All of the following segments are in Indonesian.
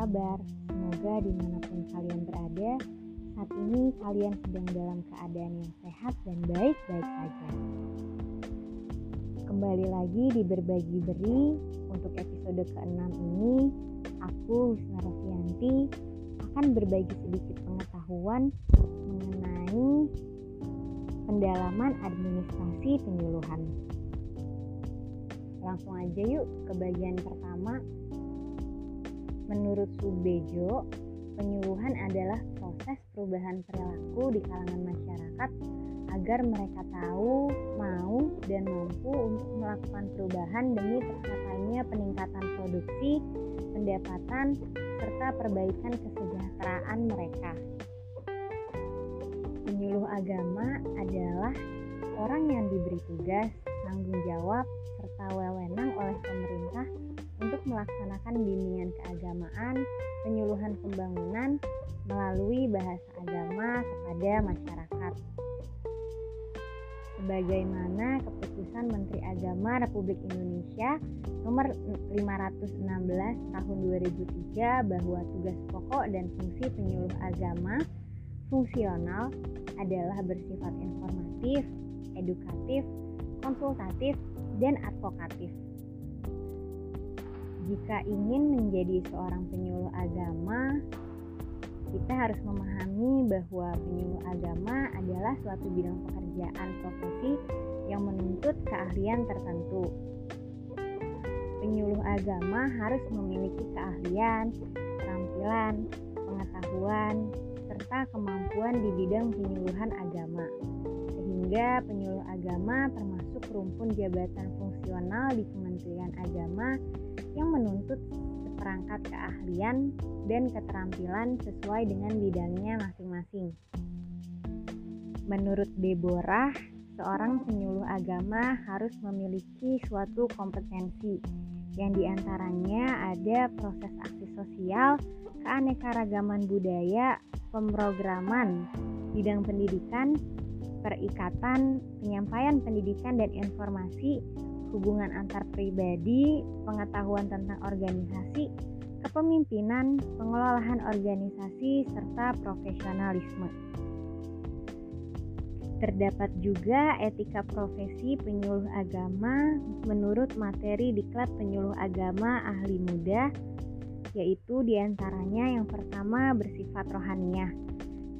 kabar? Semoga di mana pun kalian berada, saat ini kalian sedang dalam keadaan yang sehat dan baik-baik saja. Kembali lagi di Berbagi Beri untuk episode ke-6 ini, aku Husna Rofianti akan berbagi sedikit pengetahuan mengenai pendalaman administrasi penyuluhan. Langsung aja yuk ke bagian pertama. Menurut Subejo, penyuluhan adalah proses perubahan perilaku di kalangan masyarakat agar mereka tahu, mau, dan mampu untuk melakukan perubahan demi tercapainya peningkatan produksi, pendapatan, serta perbaikan kesejahteraan mereka. Penyuluh agama adalah orang yang diberi tugas, tanggung jawab, serta wewenang oleh pemerintah untuk melaksanakan bimbingan keagamaan, penyuluhan pembangunan melalui bahasa agama kepada masyarakat. Sebagaimana keputusan Menteri Agama Republik Indonesia nomor 516 tahun 2003 bahwa tugas pokok dan fungsi penyuluh agama fungsional adalah bersifat informatif, edukatif, konsultatif, dan advokatif. Jika ingin menjadi seorang penyuluh agama, kita harus memahami bahwa penyuluh agama adalah suatu bidang pekerjaan profesi yang menuntut keahlian tertentu. Penyuluh agama harus memiliki keahlian, keterampilan, pengetahuan, serta kemampuan di bidang penyuluhan agama sehingga penyuluh agama termasuk rumpun jabatan fungsional di Kementerian Agama yang menuntut seperangkat keahlian dan keterampilan sesuai dengan bidangnya masing-masing. Menurut Deborah, seorang penyuluh agama harus memiliki suatu kompetensi yang di antaranya ada proses aksi sosial, keanekaragaman budaya, pemrograman, bidang pendidikan, perikatan, penyampaian pendidikan dan informasi, hubungan antar pribadi, pengetahuan tentang organisasi, kepemimpinan, pengelolaan organisasi, serta profesionalisme. Terdapat juga etika profesi penyuluh agama menurut materi Diklat Penyuluh Agama Ahli Muda, yaitu di antaranya yang pertama bersifat rohaniah,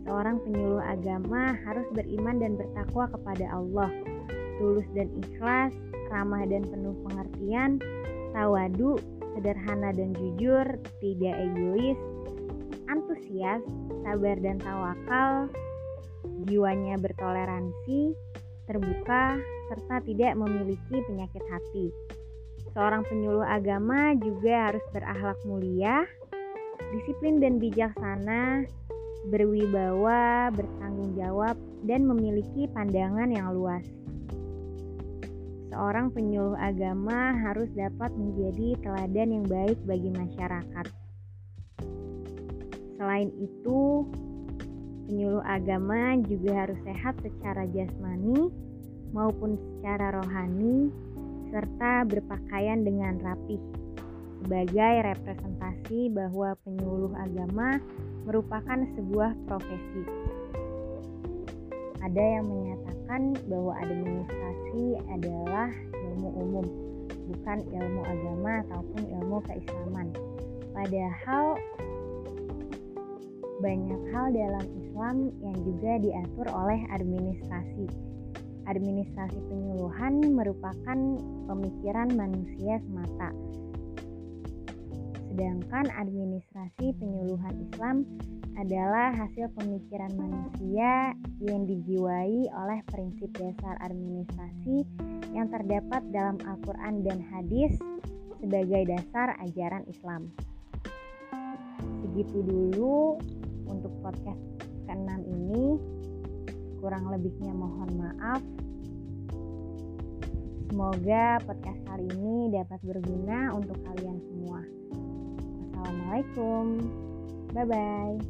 Seorang penyuluh agama harus beriman dan bertakwa kepada Allah, tulus dan ikhlas, ramah dan penuh pengertian, tawadu, sederhana dan jujur, tidak egois, antusias, sabar dan tawakal, jiwanya bertoleransi, terbuka, serta tidak memiliki penyakit hati. Seorang penyuluh agama juga harus berakhlak mulia, disiplin dan bijaksana, berwibawa, bertanggung jawab, dan memiliki pandangan yang luas. Seorang penyuluh agama harus dapat menjadi teladan yang baik bagi masyarakat. Selain itu, penyuluh agama juga harus sehat secara jasmani maupun secara rohani, serta berpakaian dengan rapih sebagai representasi bahwa penyuluh agama merupakan sebuah profesi. Ada yang menyatakan bahwa administrasi adalah ilmu umum, bukan ilmu agama ataupun ilmu keislaman. Padahal banyak hal dalam Islam yang juga diatur oleh administrasi. Administrasi penyuluhan merupakan pemikiran manusia semata Sedangkan administrasi penyuluhan Islam adalah hasil pemikiran manusia yang dijiwai oleh prinsip dasar administrasi yang terdapat dalam Al-Quran dan hadis sebagai dasar ajaran Islam. Segitu dulu untuk podcast ke-6 ini. Kurang lebihnya mohon maaf. Semoga podcast kali ini dapat berguna untuk kalian semua. Assalamualaikum. Bye bye.